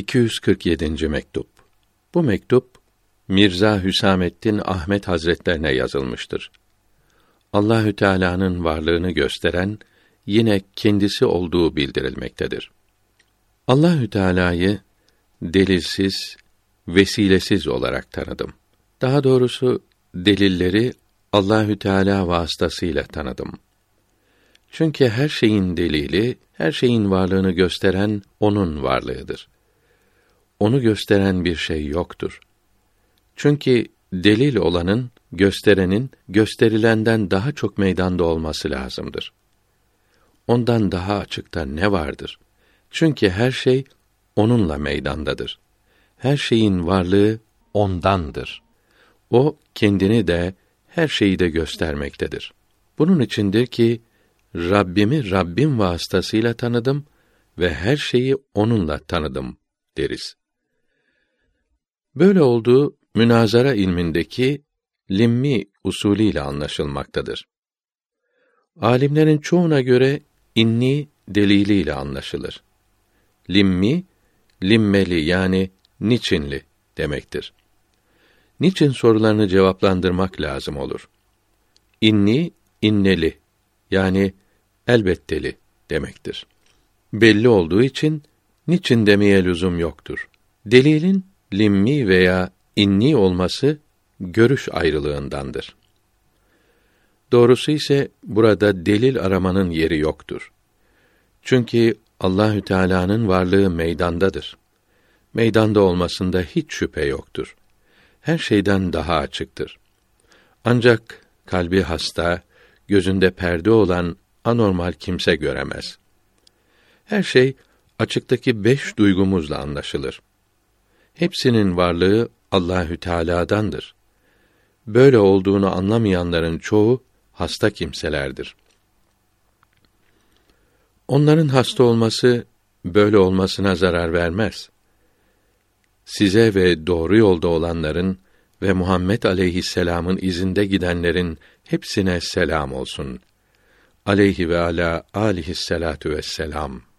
247. mektup. Bu mektup Mirza Hüsamettin Ahmet Hazretlerine yazılmıştır. Allahü Teala'nın varlığını gösteren yine kendisi olduğu bildirilmektedir. Allahü Teala'yı delilsiz, vesilesiz olarak tanıdım. Daha doğrusu delilleri Allahü Teala vasıtasıyla tanıdım. Çünkü her şeyin delili, her şeyin varlığını gösteren onun varlığıdır. Onu gösteren bir şey yoktur. Çünkü delil olanın, gösterenin gösterilenden daha çok meydanda olması lazımdır. Ondan daha açıkta ne vardır? Çünkü her şey onunla meydandadır. Her şeyin varlığı ondandır. O kendini de her şeyi de göstermektedir. Bunun içindir ki Rabbimi Rabbim vasıtasıyla tanıdım ve her şeyi onunla tanıdım deriz. Böyle olduğu münazara ilmindeki limmi usulüyle anlaşılmaktadır. Alimlerin çoğuna göre inni deliliyle anlaşılır. Limmi limmeli yani niçinli demektir. Niçin sorularını cevaplandırmak lazım olur. İnni inneli yani elbetteli demektir. Belli olduğu için niçin demeye lüzum yoktur. Delilin limmi veya inni olması görüş ayrılığındandır. Doğrusu ise burada delil aramanın yeri yoktur. Çünkü Allahü Teala'nın varlığı meydandadır. Meydanda olmasında hiç şüphe yoktur. Her şeyden daha açıktır. Ancak kalbi hasta, gözünde perde olan anormal kimse göremez. Her şey açıktaki beş duygumuzla anlaşılır. Hepsinin varlığı Allahü Teala'dandır. Böyle olduğunu anlamayanların çoğu hasta kimselerdir. Onların hasta olması böyle olmasına zarar vermez. Size ve doğru yolda olanların ve Muhammed aleyhisselam'ın izinde gidenlerin hepsine selam olsun. Aleyhi ve ala alihisselatu vesselam.